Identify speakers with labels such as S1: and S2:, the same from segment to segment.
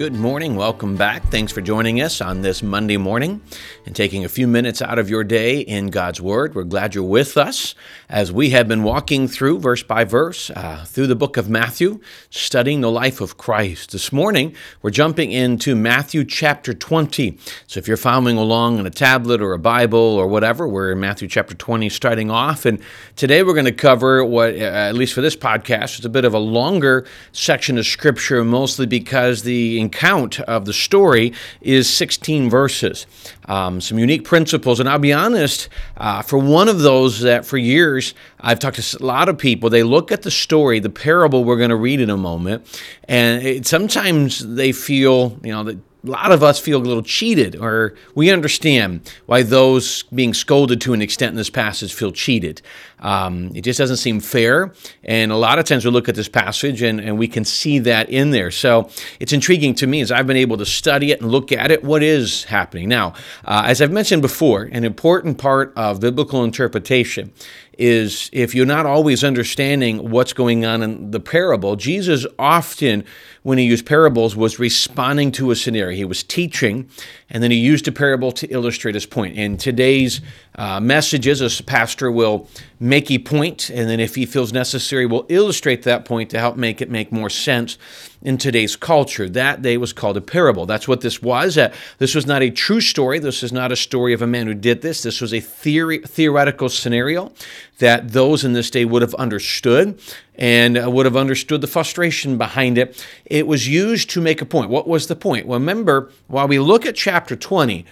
S1: Good morning. Welcome back. Thanks for joining us on this Monday morning and taking a few minutes out of your day in God's Word. We're glad you're with us as we have been walking through verse by verse uh, through the book of Matthew, studying the life of Christ. This morning, we're jumping into Matthew chapter 20. So if you're following along on a tablet or a Bible or whatever, we're in Matthew chapter 20 starting off. And today we're going to cover what, uh, at least for this podcast, is a bit of a longer section of Scripture, mostly because the account of the story is 16 verses. Um, some unique principles. And I'll be honest, uh, for one of those that for years I've talked to a lot of people, they look at the story, the parable we're going to read in a moment, and it, sometimes they feel, you know, that a lot of us feel a little cheated, or we understand why those being scolded to an extent in this passage feel cheated. Um, it just doesn't seem fair. And a lot of times we look at this passage and, and we can see that in there. So it's intriguing to me as I've been able to study it and look at it, what is happening. Now, uh, as I've mentioned before, an important part of biblical interpretation is if you're not always understanding what's going on in the parable, Jesus often, when he used parables, was responding to a scenario. He was teaching, and then he used a parable to illustrate his point. In today's uh, messages, a pastor will make a point, and then if he feels necessary, will illustrate that point to help make it make more sense in today's culture. That day was called a parable. That's what this was. Uh, this was not a true story. This is not a story of a man who did this. This was a theory, theoretical scenario that those in this day would have understood and uh, would have understood the frustration behind it. It was used to make a point. What was the point? Well, remember, while we look at chapter 20,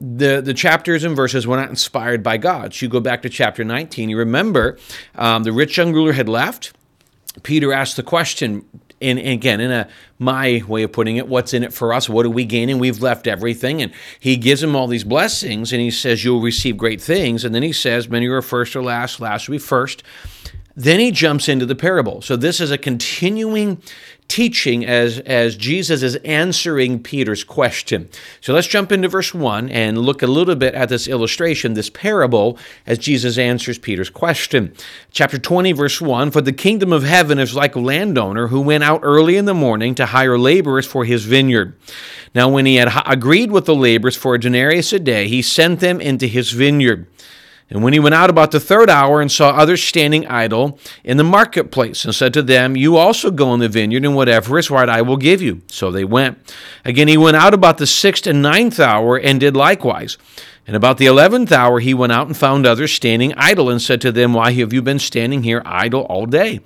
S1: the, the chapters and verses were not inspired by God. So you go back to chapter 19, you remember um, the rich young ruler had left. Peter asked the question, and, again, in a my way of putting it, what's in it for us? What are we gaining? We've left everything. And he gives him all these blessings, and he says, You'll receive great things. And then he says, Many are first or last, last will be first. Then he jumps into the parable. So this is a continuing teaching as, as Jesus is answering Peter's question. So let's jump into verse 1 and look a little bit at this illustration, this parable, as Jesus answers Peter's question. Chapter 20, verse 1 For the kingdom of heaven is like a landowner who went out early in the morning to hire laborers for his vineyard. Now, when he had agreed with the laborers for a denarius a day, he sent them into his vineyard. And when he went out about the third hour and saw others standing idle in the marketplace, and said to them, You also go in the vineyard, and whatever is right I will give you. So they went. Again, he went out about the sixth and ninth hour, and did likewise. And about the eleventh hour he went out and found others standing idle, and said to them, Why have you been standing here idle all day?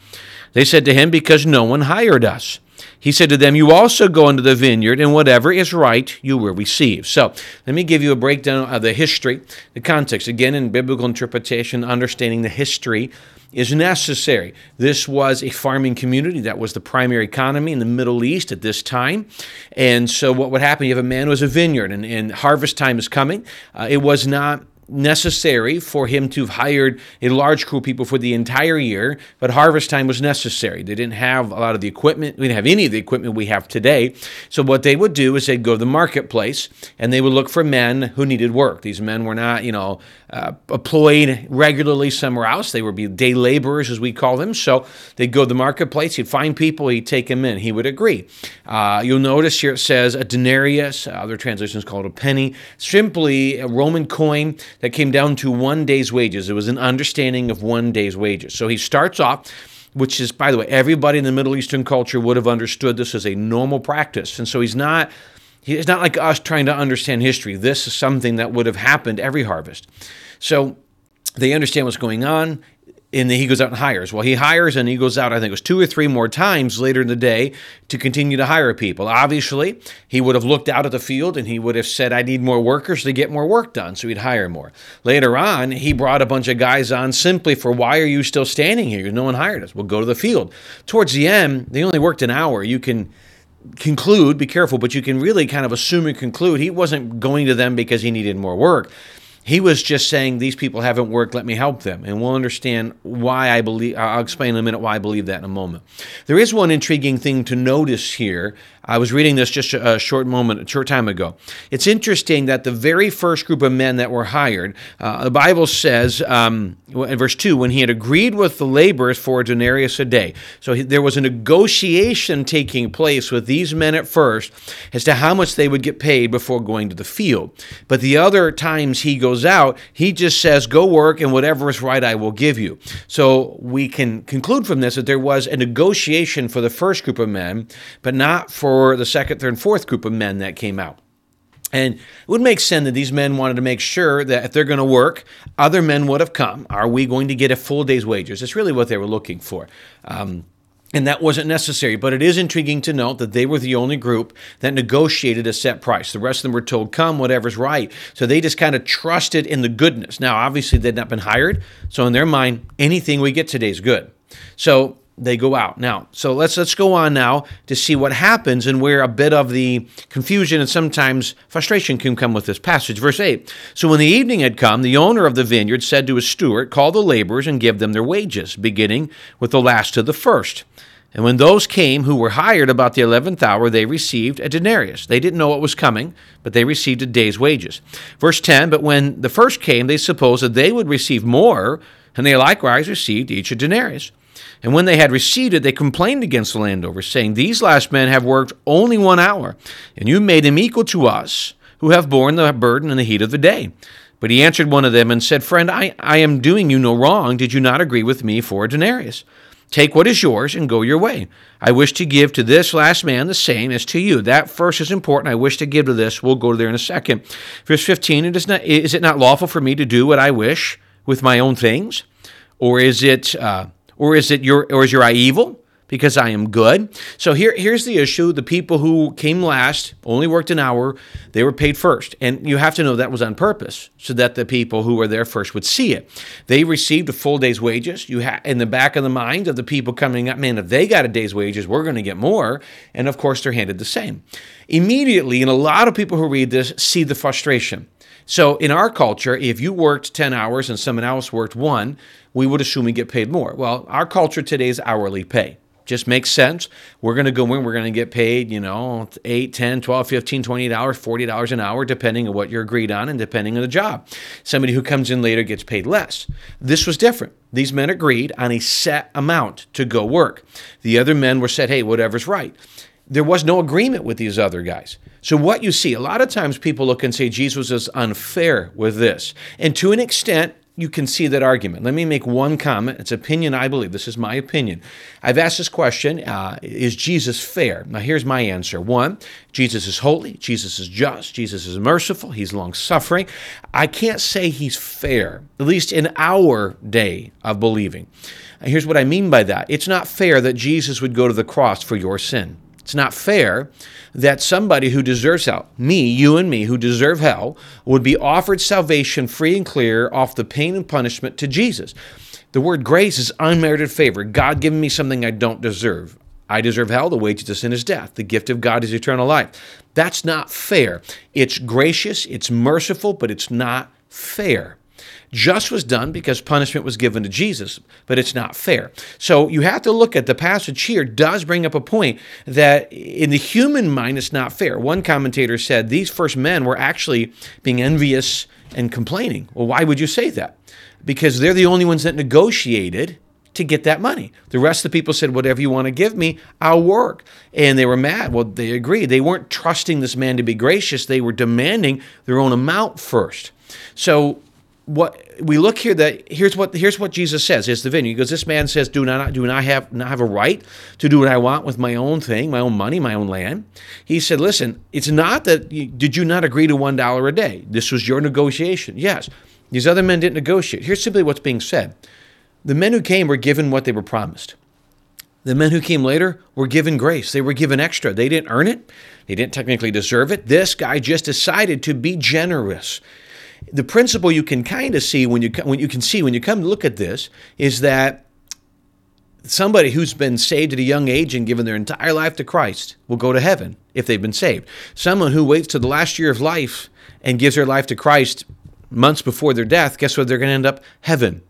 S1: They said to him, Because no one hired us. He said to them, You also go into the vineyard, and whatever is right you will receive. So let me give you a breakdown of the history, the context. Again, in biblical interpretation, understanding the history is necessary. This was a farming community that was the primary economy in the Middle East at this time. And so, what would happen? You have a man who has a vineyard, and, and harvest time is coming. Uh, it was not necessary for him to have hired a large crew of people for the entire year, but harvest time was necessary. They didn't have a lot of the equipment. We didn't have any of the equipment we have today. So what they would do is they'd go to the marketplace and they would look for men who needed work. These men were not, you know, uh, employed regularly somewhere else. They would be day laborers, as we call them. So they'd go to the marketplace. He'd find people. He'd take them in. He would agree. Uh, you'll notice here it says a denarius. Other translations call it a penny. Simply a Roman coin that came down to one day's wages. It was an understanding of one day's wages. So he starts off which is, by the way, everybody in the Middle Eastern culture would have understood this as a normal practice. And so he's not. It's not like us trying to understand history. This is something that would have happened every harvest. So they understand what's going on and then he goes out and hires. Well, he hires and he goes out, I think it was two or three more times later in the day to continue to hire people. Obviously, he would have looked out at the field and he would have said, I need more workers to get more work done. So he'd hire more. Later on, he brought a bunch of guys on simply for, Why are you still standing here? No one hired us. We'll go to the field. Towards the end, they only worked an hour. You can conclude, be careful, but you can really kind of assume and conclude he wasn't going to them because he needed more work He was just saying, These people haven't worked, let me help them. And we'll understand why I believe, I'll explain in a minute why I believe that in a moment. There is one intriguing thing to notice here. I was reading this just a short moment, a short time ago. It's interesting that the very first group of men that were hired, uh, the Bible says um, in verse 2, when he had agreed with the laborers for a denarius a day. So he, there was a negotiation taking place with these men at first as to how much they would get paid before going to the field. But the other times he goes out, he just says, Go work, and whatever is right, I will give you. So we can conclude from this that there was a negotiation for the first group of men, but not for the second, third, and fourth group of men that came out. And it would make sense that these men wanted to make sure that if they're going to work, other men would have come. Are we going to get a full day's wages? That's really what they were looking for. Um, and that wasn't necessary. But it is intriguing to note that they were the only group that negotiated a set price. The rest of them were told, come, whatever's right. So they just kind of trusted in the goodness. Now, obviously, they'd not been hired. So in their mind, anything we get today is good. So they go out now so let's let's go on now to see what happens and where a bit of the confusion and sometimes frustration can come with this passage verse 8 so when the evening had come the owner of the vineyard said to his steward call the laborers and give them their wages beginning with the last to the first and when those came who were hired about the eleventh hour, they received a denarius. They didn't know what was coming, but they received a day's wages. Verse 10 But when the first came, they supposed that they would receive more, and they likewise received each a denarius. And when they had received it, they complained against the landowner, saying, These last men have worked only one hour, and you made them equal to us, who have borne the burden and the heat of the day. But he answered one of them and said, Friend, I, I am doing you no wrong. Did you not agree with me for a denarius? Take what is yours and go your way. I wish to give to this last man the same as to you. That first is important. I wish to give to this. We'll go there in a second. Verse 15 it is, not, is it not lawful for me to do what I wish with my own things? Or is it, uh, or is it your, or is your eye evil? Because I am good. So here, here's the issue. The people who came last only worked an hour, they were paid first. And you have to know that was on purpose so that the people who were there first would see it. They received a full day's wages. You ha- in the back of the mind of the people coming up, man, if they got a day's wages, we're going to get more. And of course, they're handed the same. Immediately, and a lot of people who read this see the frustration. So in our culture, if you worked 10 hours and someone else worked one, we would assume we get paid more. Well, our culture today is hourly pay just makes sense. We're going to go in, we're going to get paid, you know, 8, 10, 12, 15, 20 dollars, 40 dollars an hour depending on what you're agreed on and depending on the job. Somebody who comes in later gets paid less. This was different. These men agreed on a set amount to go work. The other men were said, "Hey, whatever's right." There was no agreement with these other guys. So, what you see, a lot of times people look and say Jesus is unfair with this. And to an extent, you can see that argument. Let me make one comment. It's opinion, I believe. This is my opinion. I've asked this question uh, Is Jesus fair? Now, here's my answer. One, Jesus is holy. Jesus is just. Jesus is merciful. He's long suffering. I can't say he's fair, at least in our day of believing. Here's what I mean by that it's not fair that Jesus would go to the cross for your sin. It's not fair that somebody who deserves hell, me, you and me, who deserve hell, would be offered salvation free and clear off the pain and punishment to Jesus. The word grace is unmerited favor. God giving me something I don't deserve. I deserve hell. The wages of sin is death. The gift of God is eternal life. That's not fair. It's gracious, it's merciful, but it's not fair. Just was done because punishment was given to Jesus, but it's not fair. So you have to look at the passage here does bring up a point that in the human mind it's not fair. One commentator said these first men were actually being envious and complaining. Well, why would you say that? Because they're the only ones that negotiated to get that money. The rest of the people said, Whatever you want to give me, I'll work. And they were mad. Well, they agreed. They weren't trusting this man to be gracious, they were demanding their own amount first. So what we look here that here's what here's what Jesus says is the vineyard. He goes, This man says, Do not do not have not have a right to do what I want with my own thing, my own money, my own land. He said, Listen, it's not that you, did you not agree to one dollar a day? This was your negotiation. Yes. These other men didn't negotiate. Here's simply what's being said. The men who came were given what they were promised. The men who came later were given grace. They were given extra. They didn't earn it. They didn't technically deserve it. This guy just decided to be generous the principle you can kind of see when you when you can see when you come to look at this is that somebody who's been saved at a young age and given their entire life to Christ will go to heaven if they've been saved. Someone who waits to the last year of life and gives their life to Christ months before their death, guess what? They're going to end up heaven.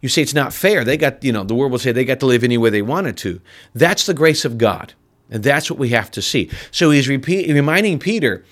S1: You say it's not fair. They got, you know, the world will say they got to live any way they wanted to. That's the grace of God. And that's what we have to see. So he's repeat, reminding Peter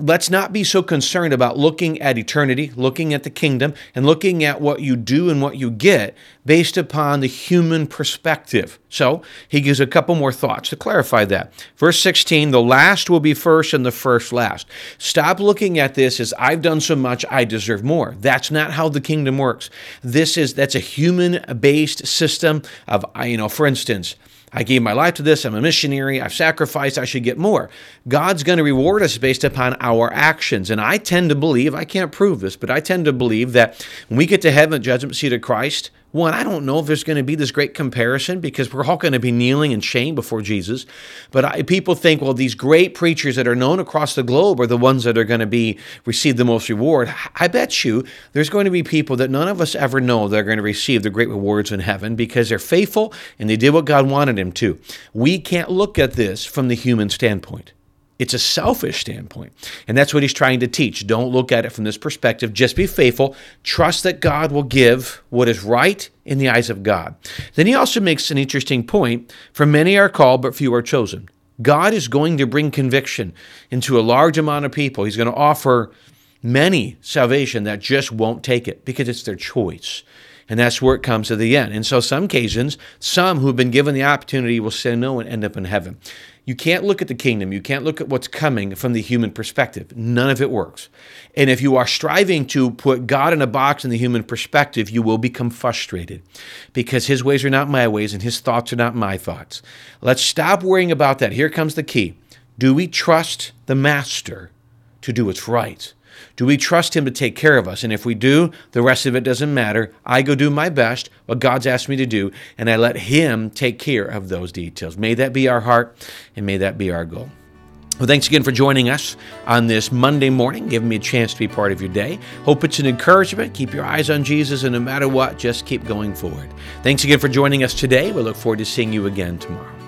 S1: let's not be so concerned about looking at eternity, looking at the kingdom, and looking at what you do and what you get based upon the human perspective. So he gives a couple more thoughts to clarify that. Verse 16 the last will be first and the first last. Stop looking at this as I've done so much, I deserve more. That's not how the kingdom works. This is that's a human based system of, you know, for instance, I gave my life to this. I'm a missionary. I've sacrificed. I should get more. God's going to reward us based upon our actions. And I tend to believe, I can't prove this, but I tend to believe that when we get to heaven, judgment seat of Christ, one, I don't know if there's going to be this great comparison because we're all going to be kneeling in shame before Jesus. But I, people think, well, these great preachers that are known across the globe are the ones that are going to be receive the most reward. I bet you there's going to be people that none of us ever know that are going to receive the great rewards in heaven because they're faithful and they did what God wanted them to. We can't look at this from the human standpoint. It's a selfish standpoint. And that's what he's trying to teach. Don't look at it from this perspective. Just be faithful. Trust that God will give what is right in the eyes of God. Then he also makes an interesting point for many are called, but few are chosen. God is going to bring conviction into a large amount of people. He's going to offer many salvation that just won't take it because it's their choice. And that's where it comes to the end. And so, some occasions, some who've been given the opportunity will say no and end up in heaven. You can't look at the kingdom, you can't look at what's coming from the human perspective. None of it works. And if you are striving to put God in a box in the human perspective, you will become frustrated because his ways are not my ways and his thoughts are not my thoughts. Let's stop worrying about that. Here comes the key Do we trust the master to do what's right? Do we trust Him to take care of us? And if we do, the rest of it doesn't matter. I go do my best, what God's asked me to do, and I let Him take care of those details. May that be our heart, and may that be our goal. Well, thanks again for joining us on this Monday morning, giving me a chance to be part of your day. Hope it's an encouragement. Keep your eyes on Jesus, and no matter what, just keep going forward. Thanks again for joining us today. We look forward to seeing you again tomorrow.